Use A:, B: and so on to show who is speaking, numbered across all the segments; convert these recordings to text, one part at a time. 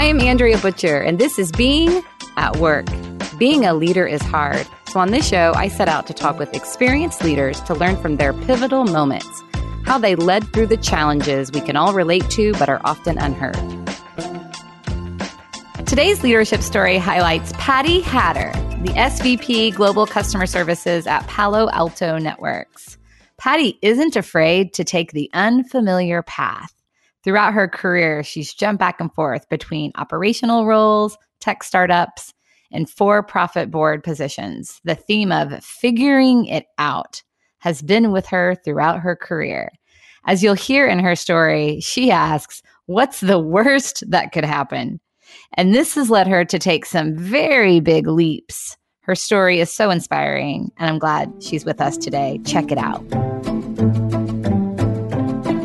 A: I'm Andrea Butcher, and this is Being at Work. Being a leader is hard. So, on this show, I set out to talk with experienced leaders to learn from their pivotal moments, how they led through the challenges we can all relate to but are often unheard. Today's leadership story highlights Patty Hatter, the SVP Global Customer Services at Palo Alto Networks. Patty isn't afraid to take the unfamiliar path. Throughout her career, she's jumped back and forth between operational roles, tech startups, and for profit board positions. The theme of figuring it out has been with her throughout her career. As you'll hear in her story, she asks, What's the worst that could happen? And this has led her to take some very big leaps. Her story is so inspiring, and I'm glad she's with us today. Check it out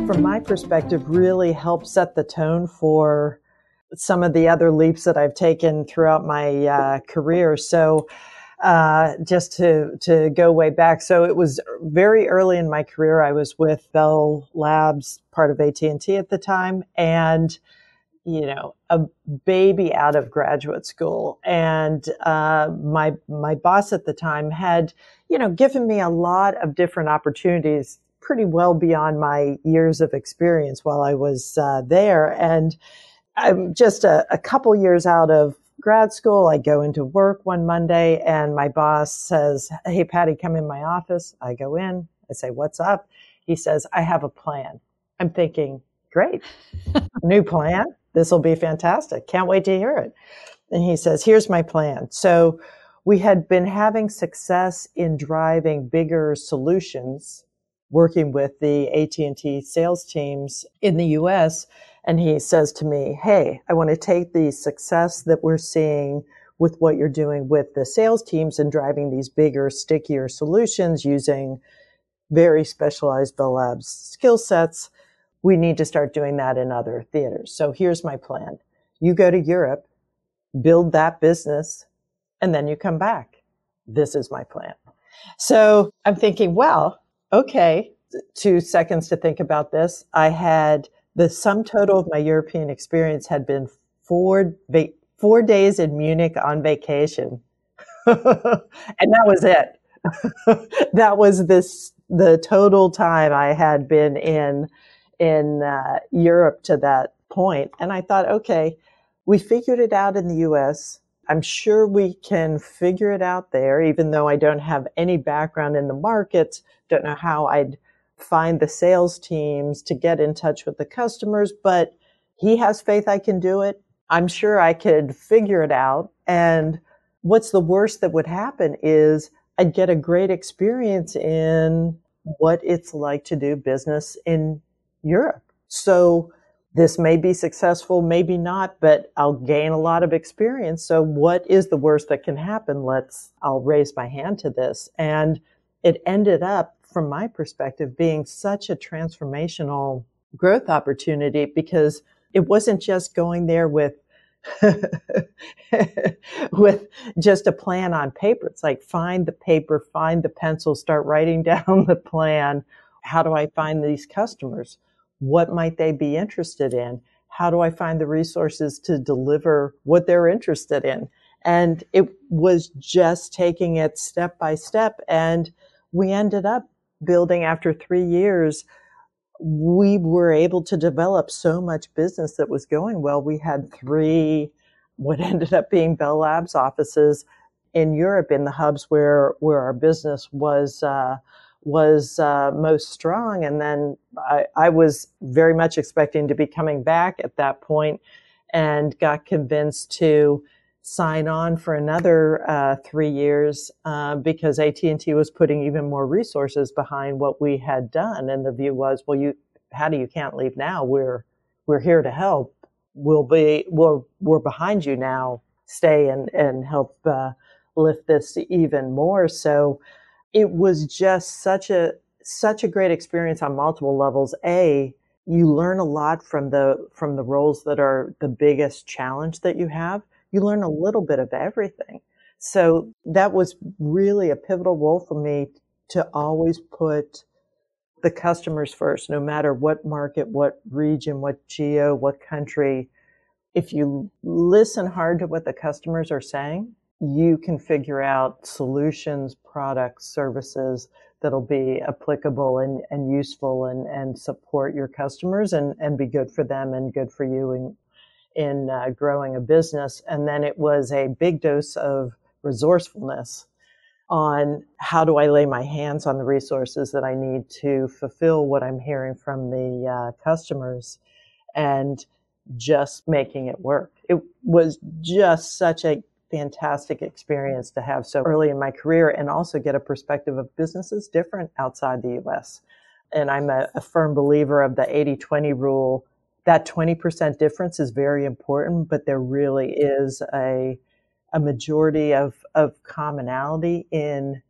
B: from my perspective, really helped set the tone for some of the other leaps that I've taken throughout my uh, career. So, uh, just to to go way back, so it was very early in my career. I was with Bell Labs, part of AT and T at the time, and you know, a baby out of graduate school, and uh, my my boss at the time had you know given me a lot of different opportunities pretty well beyond my years of experience while I was uh, there. And I'm just a, a couple years out of grad school. I go into work one Monday and my boss says, Hey, Patty, come in my office. I go in. I say, What's up? He says, I have a plan. I'm thinking, Great. New plan. This will be fantastic. Can't wait to hear it. And he says, Here's my plan. So we had been having success in driving bigger solutions working with the AT&T sales teams in the US and he says to me, "Hey, I want to take the success that we're seeing with what you're doing with the sales teams and driving these bigger, stickier solutions using very specialized Bell Labs skill sets. We need to start doing that in other theaters. So here's my plan. You go to Europe, build that business, and then you come back. This is my plan. So I'm thinking, well, okay, two seconds to think about this. I had the sum total of my European experience had been four va- four days in Munich on vacation, and that was it. that was this the total time I had been in in uh, Europe to that point, and I thought, okay, we figured it out in the U.S. I'm sure we can figure it out there, even though I don't have any background in the markets, don't know how I'd find the sales teams to get in touch with the customers, but he has faith I can do it. I'm sure I could figure it out. And what's the worst that would happen is I'd get a great experience in what it's like to do business in Europe. So this may be successful, maybe not, but I'll gain a lot of experience. So what is the worst that can happen? Let's, I'll raise my hand to this. And it ended up, from my perspective, being such a transformational growth opportunity because it wasn't just going there with with just a plan on paper. It's like find the paper, find the pencil, start writing down the plan. How do I find these customers? What might they be interested in? How do I find the resources to deliver what they're interested in? And it was just taking it step by step. And we ended up building after three years. We were able to develop so much business that was going well. We had three, what ended up being Bell Labs offices in Europe in the hubs where, where our business was, uh, was uh, most strong. And then I, I, was very much expecting to be coming back at that point and got convinced to sign on for another uh, three years uh, because AT&T was putting even more resources behind what we had done. And the view was, well, you, how do you can't leave now. We're, we're here to help. We'll be, we're, we're behind you now. Stay and, and help uh, lift this even more. So, it was just such a such a great experience on multiple levels. A, you learn a lot from the from the roles that are the biggest challenge that you have. You learn a little bit of everything. So that was really a pivotal role for me to always put the customers first, no matter what market, what region, what geo, what country. if you listen hard to what the customers are saying, you can figure out solutions, products, services that'll be applicable and, and useful and, and support your customers and, and be good for them and good for you in, in uh, growing a business. And then it was a big dose of resourcefulness on how do I lay my hands on the resources that I need to fulfill what I'm hearing from the uh, customers and just making it work. It was just such a fantastic experience to have so early in my career and also get a perspective of businesses different outside the US. And I'm a, a firm believer of the 80 20 rule. That 20% difference is very important, but there really is a, a majority of, of commonality in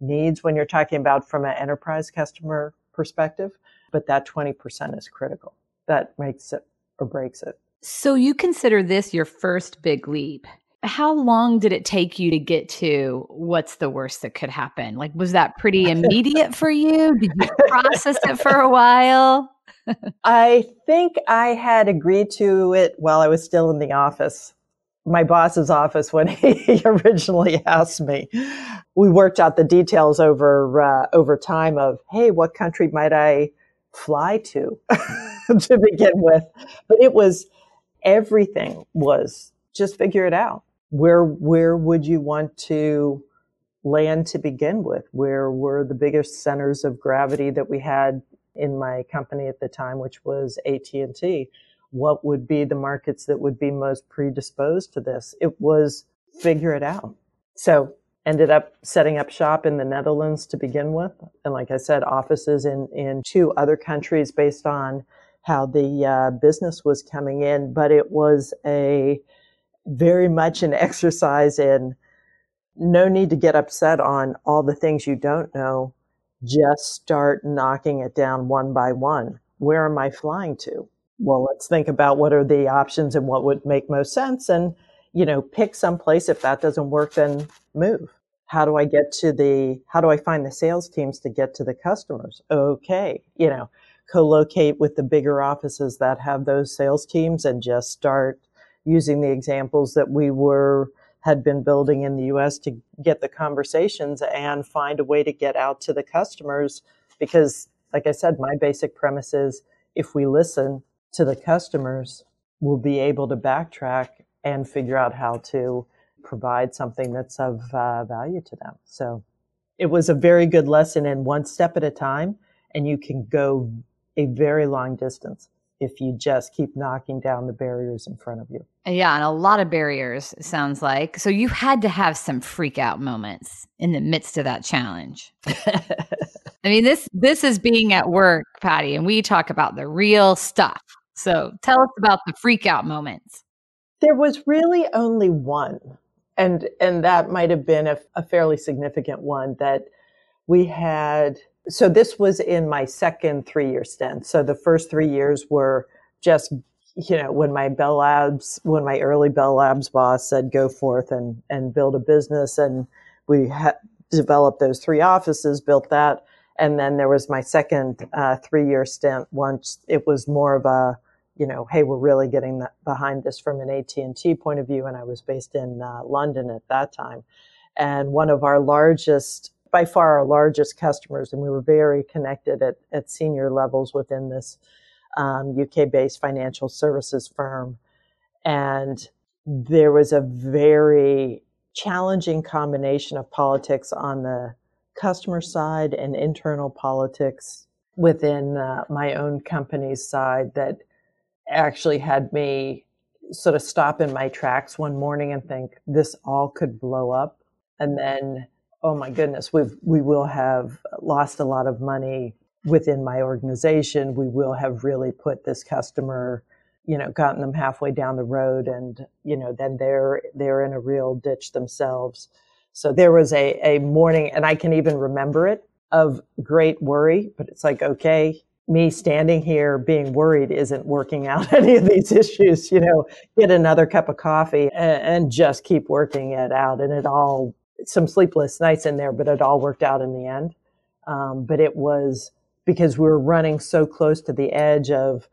B: needs when you're talking about from an enterprise customer perspective. But that 20% is critical. That makes it or breaks it.
A: So you consider this your first big leap how long did it take you to get to what's the worst that could happen? Like, was that pretty immediate for you? Did you process it for a while?
B: I think I had agreed to it while I was still in the office, my boss's office, when he originally asked me. We worked out the details over uh, over time of, hey, what country might I fly to to begin with? But it was everything was just figure it out where where would you want to land to begin with? Where were the biggest centers of gravity that we had in my company at the time, which was AT&T? What would be the markets that would be most predisposed to this? It was figure it out. So ended up setting up shop in the Netherlands to begin with. And like I said, offices in, in two other countries based on how the uh, business was coming in. But it was a, very much an exercise in no need to get upset on all the things you don't know. Just start knocking it down one by one. Where am I flying to? Well, let's think about what are the options and what would make most sense. And, you know, pick some place. If that doesn't work, then move. How do I get to the, how do I find the sales teams to get to the customers? Okay. You know, co-locate with the bigger offices that have those sales teams and just start using the examples that we were had been building in the US to get the conversations and find a way to get out to the customers. Because like I said my basic premise is if we listen to the customers we'll be able to backtrack and figure out how to provide something that's of uh, value to them. So it was a very good lesson in one step at a time and you can go a very long distance if you just keep knocking down the barriers in front of you.
A: Yeah, and a lot of barriers sounds like. So you had to have some freak out moments in the midst of that challenge. I mean, this this is being at work, Patty, and we talk about the real stuff. So tell us about the freak out moments.
B: There was really only one. And and that might have been a, a fairly significant one that we had so this was in my second three year stint. So the first three years were just, you know, when my Bell Labs, when my early Bell Labs boss said, go forth and, and build a business. And we developed those three offices, built that. And then there was my second uh, three year stint once it was more of a, you know, hey, we're really getting behind this from an AT&T point of view. And I was based in uh, London at that time. And one of our largest by far our largest customers, and we were very connected at, at senior levels within this um, UK based financial services firm. And there was a very challenging combination of politics on the customer side and internal politics within uh, my own company's side that actually had me sort of stop in my tracks one morning and think this all could blow up. And then oh my goodness, we we will have lost a lot of money within my organization. We will have really put this customer, you know, gotten them halfway down the road, and you know, then they're they're in a real ditch themselves. So there was a a morning, and I can even remember it of great worry. But it's like, okay, me standing here being worried isn't working out any of these issues. You know, get another cup of coffee and, and just keep working it out, and it all some sleepless nights in there, but it all worked out in the end. Um, but it was because we were running so close to the edge of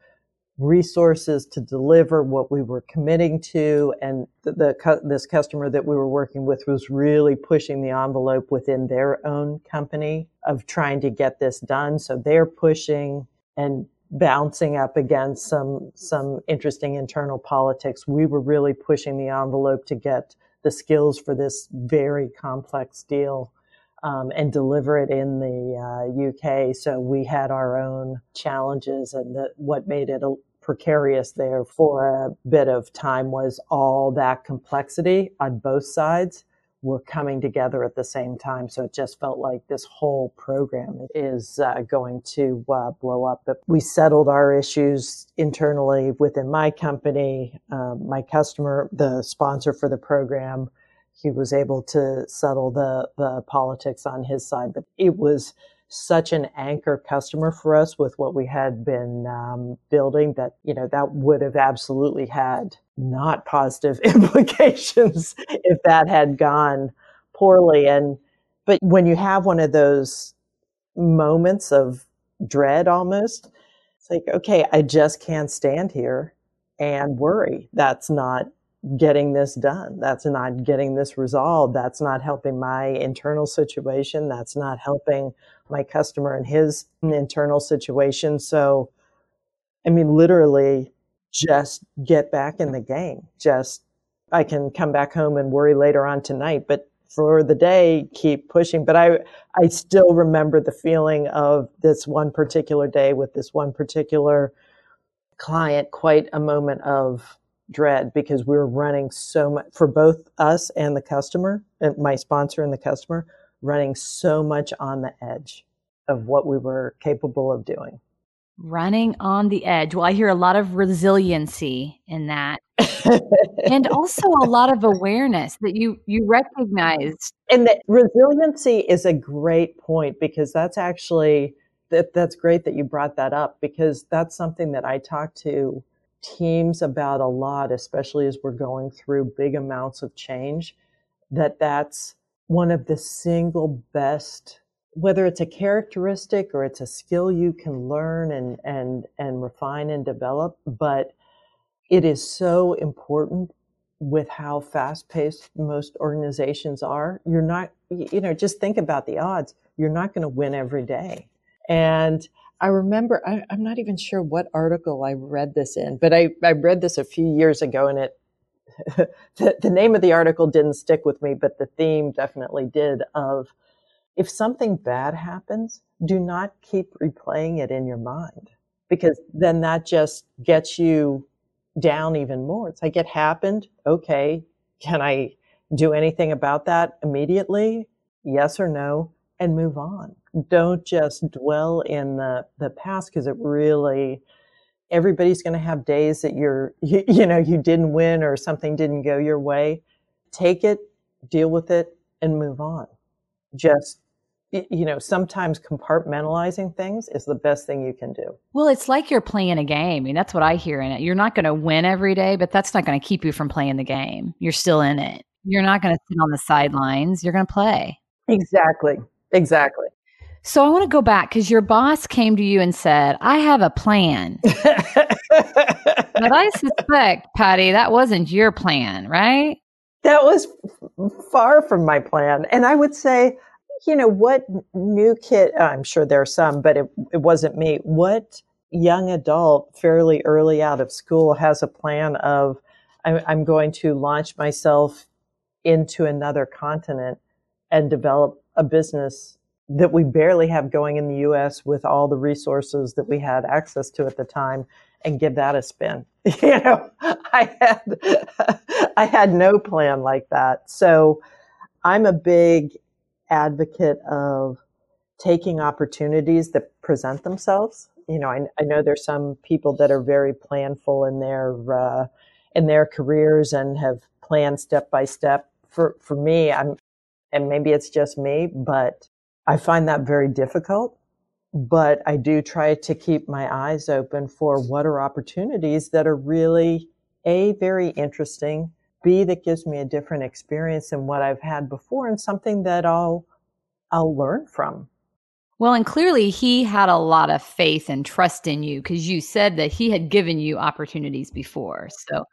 B: resources to deliver what we were committing to and the, the, this customer that we were working with was really pushing the envelope within their own company of trying to get this done so they're pushing and bouncing up against some some interesting internal politics we were really pushing the envelope to get the skills for this very complex deal um, and deliver it in the uh, UK. So we had our own challenges, and the, what made it a, precarious there for a bit of time was all that complexity on both sides were coming together at the same time. So it just felt like this whole program is uh, going to uh, blow up. But we settled our issues internally within my company. Um, my customer, the sponsor for the program, he was able to settle the the politics on his side. But it was such an anchor customer for us with what we had been um, building that you know that would have absolutely had not positive implications if that had gone poorly and but when you have one of those moments of dread almost it's like okay i just can't stand here and worry that's not getting this done. That's not getting this resolved. That's not helping my internal situation. That's not helping my customer and his internal situation. So, I mean, literally just get back in the game. Just, I can come back home and worry later on tonight, but for the day, keep pushing. But I, I still remember the feeling of this one particular day with this one particular client, quite a moment of dread because we were running so much for both us and the customer, and my sponsor and the customer, running so much on the edge of what we were capable of doing.
A: Running on the edge. Well, I hear a lot of resiliency in that. and also a lot of awareness that you you recognize.
B: And that resiliency is a great point because that's actually that that's great that you brought that up because that's something that I talk to teams about a lot, especially as we're going through big amounts of change, that that's one of the single best whether it's a characteristic or it's a skill you can learn and and and refine and develop but it is so important with how fast paced most organizations are. You're not you know just think about the odds. You're not going to win every day. And I remember, I, am not even sure what article I read this in, but I, I read this a few years ago and it, the, the name of the article didn't stick with me, but the theme definitely did of if something bad happens, do not keep replaying it in your mind because then that just gets you down even more. It's like it happened. Okay. Can I do anything about that immediately? Yes or no? And move on don't just dwell in the, the past because it really, everybody's going to have days that you're, you, you know, you didn't win or something didn't go your way. Take it, deal with it, and move on. Just you know, sometimes compartmentalizing things is the best thing you can do.
A: Well, it's like you're playing a game. I mean, that's what I hear in it. You're not going to win every day, but that's not going to keep you from playing the game. You're still in it. You're not going to sit on the sidelines. You're going to play.
B: Exactly. Exactly.
A: So I want to go back because your boss came to you and said, I have a plan. but I suspect, Patty, that wasn't your plan, right?
B: That was far from my plan. And I would say, you know, what new kid, uh, I'm sure there are some, but it, it wasn't me. What young adult, fairly early out of school, has a plan of, I'm, I'm going to launch myself into another continent and develop a business that we barely have going in the US with all the resources that we had access to at the time and give that a spin. you know, I had I had no plan like that. So I'm a big advocate of taking opportunities that present themselves. You know, I, I know there's some people that are very planful in their uh, in their careers and have planned step by step. For for me, I'm and maybe it's just me, but I find that very difficult, but I do try to keep my eyes open for what are opportunities that are really A, very interesting, B, that gives me a different experience than what I've had before and something that I'll, I'll learn from.
A: Well, and clearly he had a lot of faith and trust in you because you said that he had given you opportunities before. So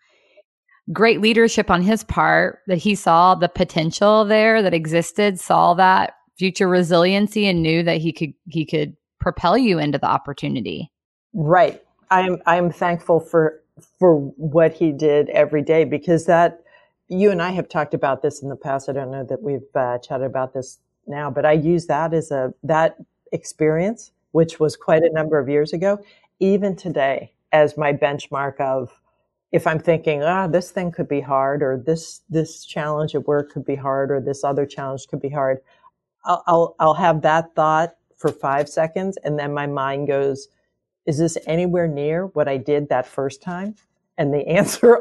A: great leadership on his part that he saw the potential there that existed, saw that future resiliency and knew that he could he could propel you into the opportunity.
B: Right. I'm I'm thankful for for what he did every day because that you and I have talked about this in the past. I don't know that we've uh, chatted about this now, but I use that as a that experience, which was quite a number of years ago, even today as my benchmark of if I'm thinking, ah, this thing could be hard, or this this challenge at work could be hard, or this other challenge could be hard, I'll I'll, I'll have that thought for five seconds, and then my mind goes, is this anywhere near what I did that first time? And the answer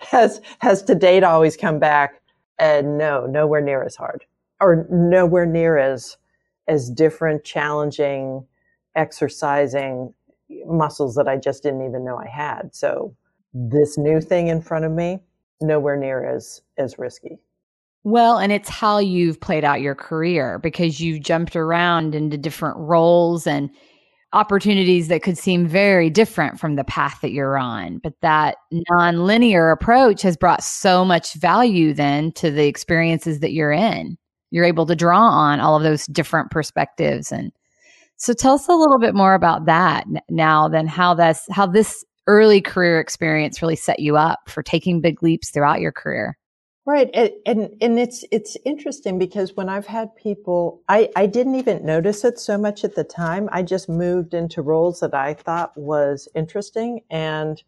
B: has has to date always come back, and no, nowhere near as hard, or nowhere near as as different, challenging, exercising muscles that I just didn't even know I had. So this new thing in front of me, nowhere near as as risky.
A: Well, and it's how you've played out your career because you've jumped around into different roles and opportunities that could seem very different from the path that you're on. But that nonlinear approach has brought so much value then to the experiences that you're in. You're able to draw on all of those different perspectives and so tell us a little bit more about that now than how that's how this early career experience really set you up for taking big leaps throughout your career.
B: Right. And, and, and, it's, it's interesting because when I've had people, I, I didn't even notice it so much at the time. I just moved into roles that I thought was interesting. And,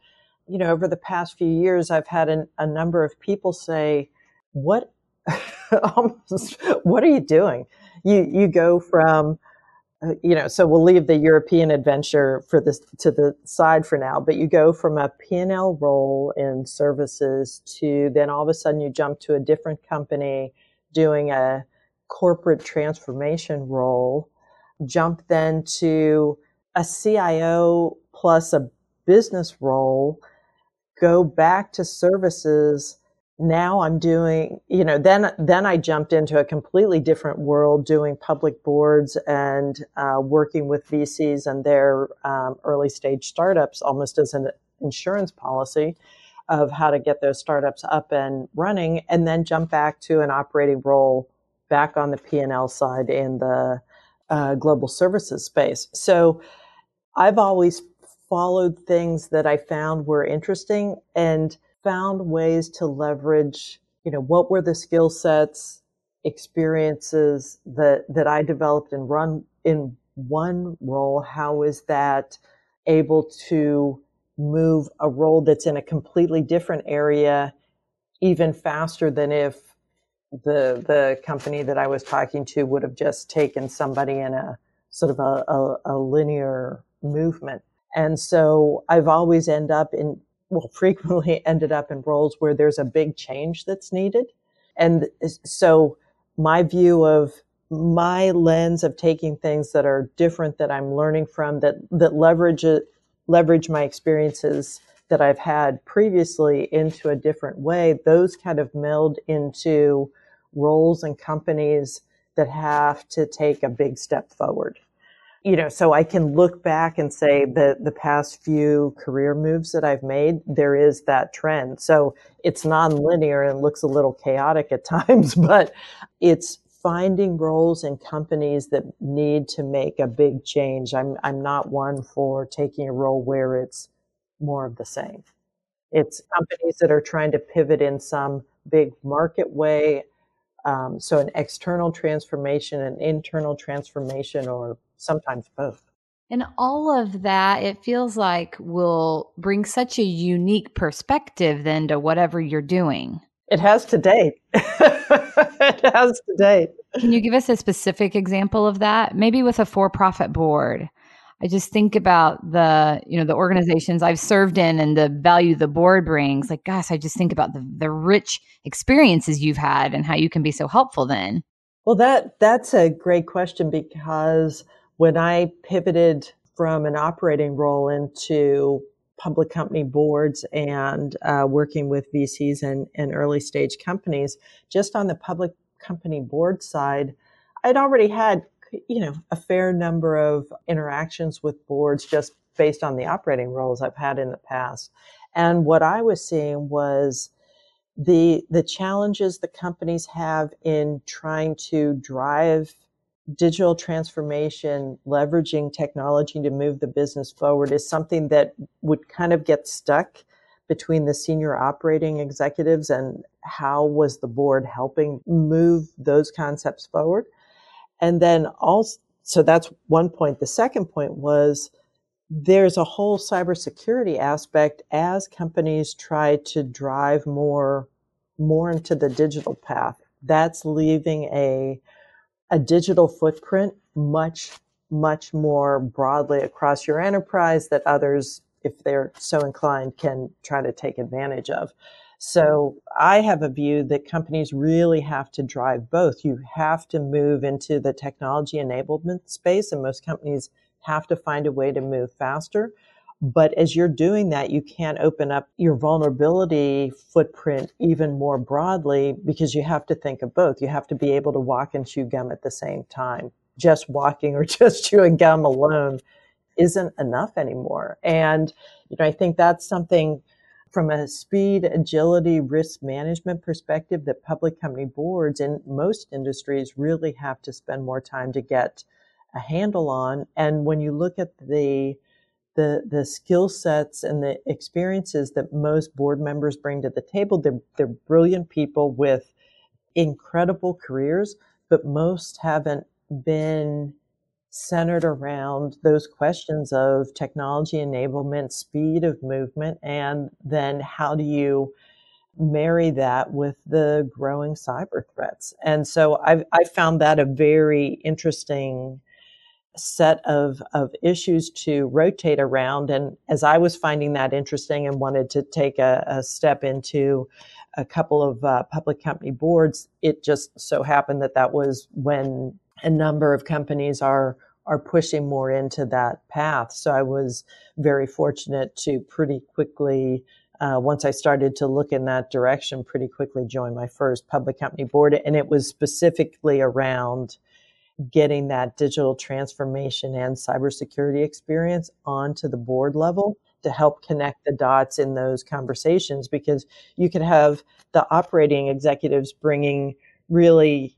B: you know, over the past few years, I've had an, a number of people say, what, almost, what are you doing? You, you go from, you know, so we'll leave the European adventure for this to the side for now, but you go from a P&L role in services to then all of a sudden you jump to a different company doing a corporate transformation role, jump then to a CIO plus a business role, go back to services now I'm doing, you know, then then I jumped into a completely different world, doing public boards and uh, working with VCs and their um, early stage startups, almost as an insurance policy of how to get those startups up and running, and then jump back to an operating role back on the P and L side in the uh, global services space. So I've always followed things that I found were interesting and found ways to leverage, you know, what were the skill sets, experiences that, that I developed and run in one role? How is that able to move a role that's in a completely different area even faster than if the the company that I was talking to would have just taken somebody in a sort of a, a, a linear movement. And so I've always end up in will frequently ended up in roles where there's a big change that's needed. And so my view of my lens of taking things that are different that I'm learning from that, that leverage leverage my experiences that I've had previously into a different way, those kind of meld into roles and companies that have to take a big step forward you know, so I can look back and say that the past few career moves that I've made, there is that trend. So it's non-linear and looks a little chaotic at times, but it's finding roles in companies that need to make a big change. I'm, I'm not one for taking a role where it's more of the same. It's companies that are trying to pivot in some big market way. Um, so an external transformation, an internal transformation, or sometimes both.
A: And all of that, it feels like will bring such a unique perspective then to whatever you're doing.
B: It has to date. it has to date.
A: Can you give us a specific example of that? Maybe with a for-profit board. I just think about the, you know, the organizations I've served in and the value the board brings. Like, gosh, I just think about the the rich experiences you've had and how you can be so helpful then.
B: Well, that that's a great question because when I pivoted from an operating role into public company boards and uh, working with VCs and, and early stage companies, just on the public company board side, I'd already had you know, a fair number of interactions with boards just based on the operating roles I've had in the past. And what I was seeing was the the challenges the companies have in trying to drive digital transformation, leveraging technology to move the business forward is something that would kind of get stuck between the senior operating executives and how was the board helping move those concepts forward. And then also, so that's one point. The second point was there's a whole cybersecurity aspect as companies try to drive more, more into the digital path. That's leaving a a digital footprint much, much more broadly across your enterprise that others, if they're so inclined, can try to take advantage of. So I have a view that companies really have to drive both. You have to move into the technology enablement space, and most companies have to find a way to move faster. But as you're doing that, you can't open up your vulnerability footprint even more broadly because you have to think of both. You have to be able to walk and chew gum at the same time. Just walking or just chewing gum alone isn't enough anymore. And, you know, I think that's something from a speed, agility, risk management perspective that public company boards in most industries really have to spend more time to get a handle on. And when you look at the the the skill sets and the experiences that most board members bring to the table. They're they're brilliant people with incredible careers, but most haven't been centered around those questions of technology enablement, speed of movement, and then how do you marry that with the growing cyber threats? And so I've I found that a very interesting set of, of issues to rotate around. And as I was finding that interesting and wanted to take a, a step into a couple of uh, public company boards, it just so happened that that was when a number of companies are are pushing more into that path. So I was very fortunate to pretty quickly, uh, once I started to look in that direction, pretty quickly join my first public company board, and it was specifically around getting that digital transformation and cybersecurity experience onto the board level to help connect the dots in those conversations because you could have the operating executives bringing really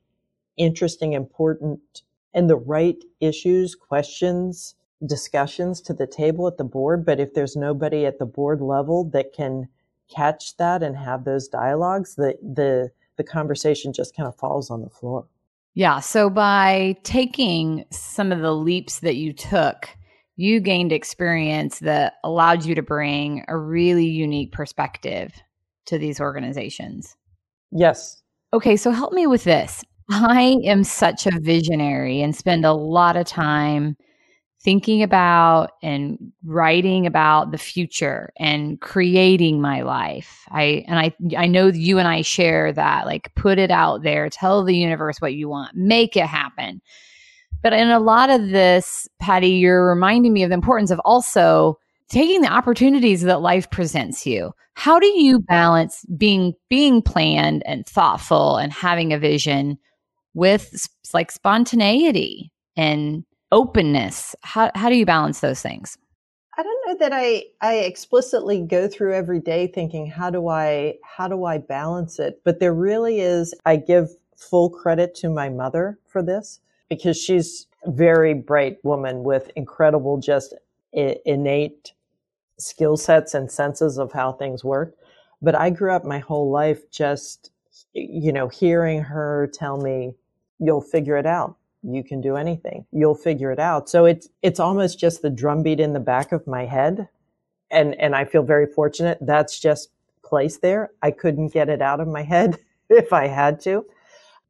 B: interesting, important, and the right issues, questions, discussions to the table at the board. But if there's nobody at the board level that can catch that and have those dialogues, the, the, the conversation just kind of falls on the floor.
A: Yeah. So by taking some of the leaps that you took, you gained experience that allowed you to bring a really unique perspective to these organizations.
B: Yes.
A: Okay. So help me with this. I am such a visionary and spend a lot of time thinking about and writing about the future and creating my life. I and I I know you and I share that like put it out there, tell the universe what you want, make it happen. But in a lot of this, Patty, you're reminding me of the importance of also taking the opportunities that life presents you. How do you balance being being planned and thoughtful and having a vision with like spontaneity and openness. How, how do you balance those things?
B: I don't know that i i explicitly go through every day thinking how do i how do i balance it? But there really is i give full credit to my mother for this because she's a very bright woman with incredible just innate skill sets and senses of how things work. But i grew up my whole life just you know hearing her tell me you'll figure it out you can do anything. You'll figure it out. So it's it's almost just the drumbeat in the back of my head. And and I feel very fortunate that's just placed there. I couldn't get it out of my head if I had to.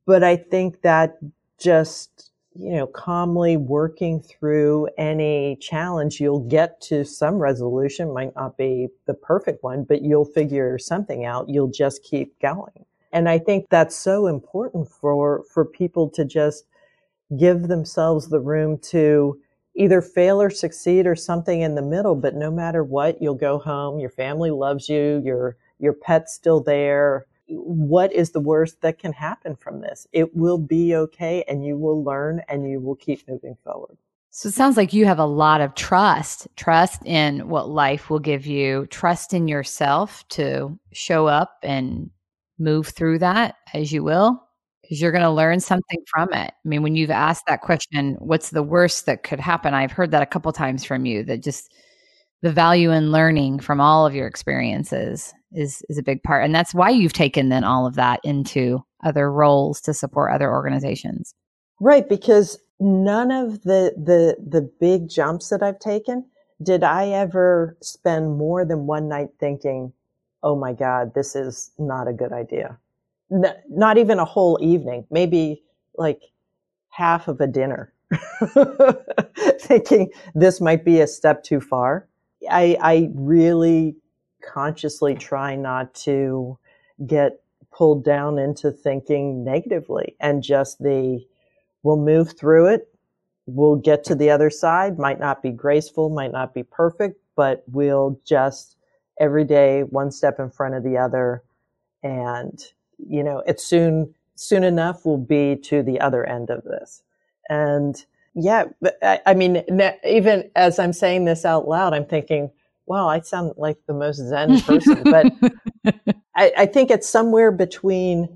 B: But I think that just you know calmly working through any challenge you'll get to some resolution might not be the perfect one but you'll figure something out you'll just keep going and i think that's so important for for people to just give themselves the room to either fail or succeed or something in the middle but no matter what you'll go home your family loves you your your pet's still there what is the worst that can happen from this? It will be okay and you will learn and you will keep moving forward.
A: So it sounds like you have a lot of trust, trust in what life will give you, trust in yourself to show up and move through that as you will, because you're going to learn something from it. I mean, when you've asked that question, what's the worst that could happen? I've heard that a couple times from you that just the value in learning from all of your experiences is is a big part and that's why you've taken then all of that into other roles to support other organizations
B: right because none of the the the big jumps that i've taken did i ever spend more than one night thinking oh my god this is not a good idea. Not even a whole evening maybe like half of a dinner. Thinking this might be a step too far. I, I really consciously try not to get pulled down into thinking negatively and just the we'll move through it. We'll get to the other side. Might not be graceful might not be perfect but we'll just every day one step in front of the other. And you know it's soon soon enough we'll be to the other end of this. And yeah I, I mean even as i'm saying this out loud i'm thinking wow, I sound like the most Zen person, but I, I, think it's somewhere between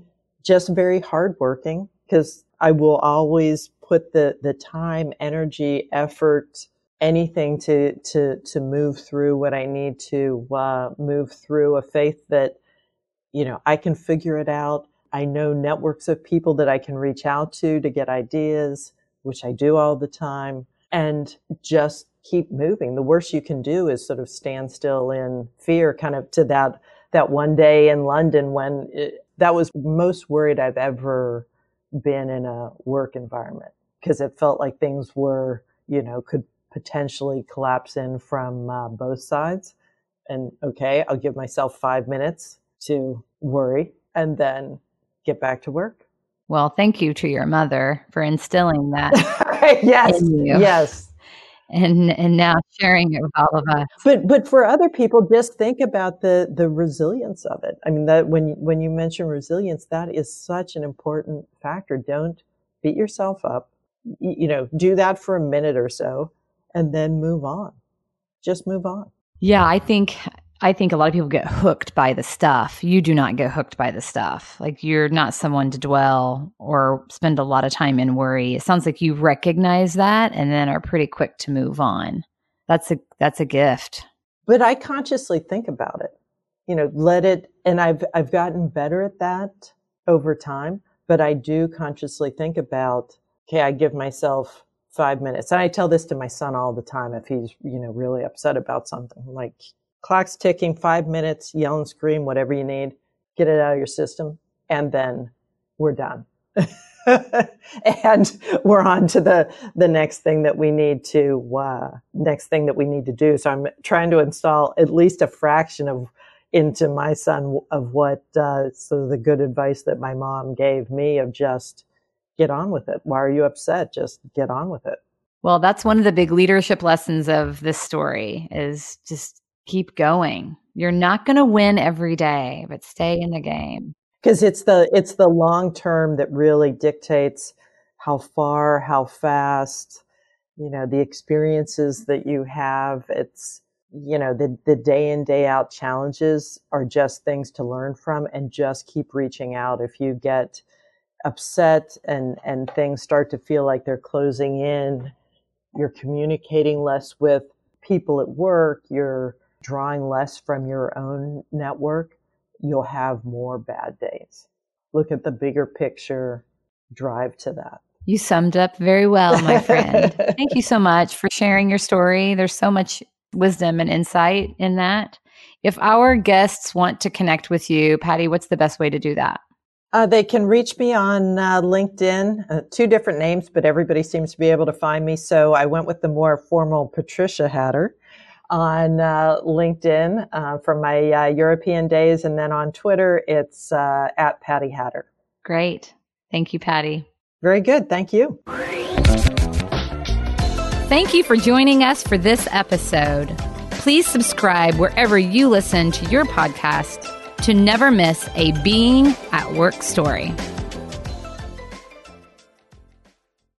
B: just very hardworking because I will always put the the time, energy, effort, anything to to to move through what I need to uh, move through. A faith that you know I can figure it out. I know networks of people that I can reach out to to get ideas, which I do all the time, and just keep moving. The worst you can do is sort of stand still in fear, kind of to that that one day in London when it, that was most worried I've ever been in a work environment because it felt like things were, you know, could potentially collapse in from uh, both sides. And okay, I'll give myself five minutes to worry and then get back to work.
A: Well, thank you to your mother for instilling that.
B: yes. Yes
A: and and now sharing it with all of us.
B: But but for other people, just think about the the resilience of it. I mean, that when when you mention resilience, that is such an important factor. Don't beat yourself up. You know, do that for a minute or so, and then move on. Just move on.
A: Yeah, I think I think a lot of people get hooked by the stuff. You do not get hooked by the stuff. Like you're not someone to dwell or spend a lot of time in worry. It sounds like you recognize that and then are pretty quick to move on. That's a that's a gift.
B: But I consciously think about it. You know, let it and I've I've gotten better at that over time, but I do consciously think about okay, I give myself 5 minutes. And I tell this to my son all the time if he's, you know, really upset about something. like clock's ticking, five minutes, yell and scream, whatever you need, get it out of your system, and then we're done. and we're on to the the next thing that we need to uh, next thing that we need to do. So I'm trying to install at least a fraction of into my son of what uh, the good advice that my mom gave me of just get on with it. Why are you upset? Just get on with it.
A: Well, that's one of the big leadership lessons of this story is just keep going. You're not going to win every day, but stay in the game.
B: Because it's the it's the long term that really dictates how far, how fast, you know, the experiences that you have. It's you know the the day in day out challenges are just things to learn from, and just keep reaching out. If you get upset and and things start to feel like they're closing in, you're communicating less with people at work. You're drawing less from your own network, you'll have more bad days. Look at the bigger picture, drive to that.
A: You summed up very well, my friend. Thank you so much for sharing your story. There's so much wisdom and insight in that. If our guests want to connect with you, Patty, what's the best way to do that?
B: Uh, they can reach me on uh, LinkedIn, uh, two different names, but everybody seems to be able to find me. So I went with the more formal Patricia Hatter on uh, LinkedIn uh, from my uh, European days. And then on Twitter, it's uh, at Patty Hatter.
A: Great. Thank you, Patty.
B: Very good. Thank you.
A: Thank you for joining us for this episode. Please subscribe wherever you listen to your podcast to never miss a Being at Work story.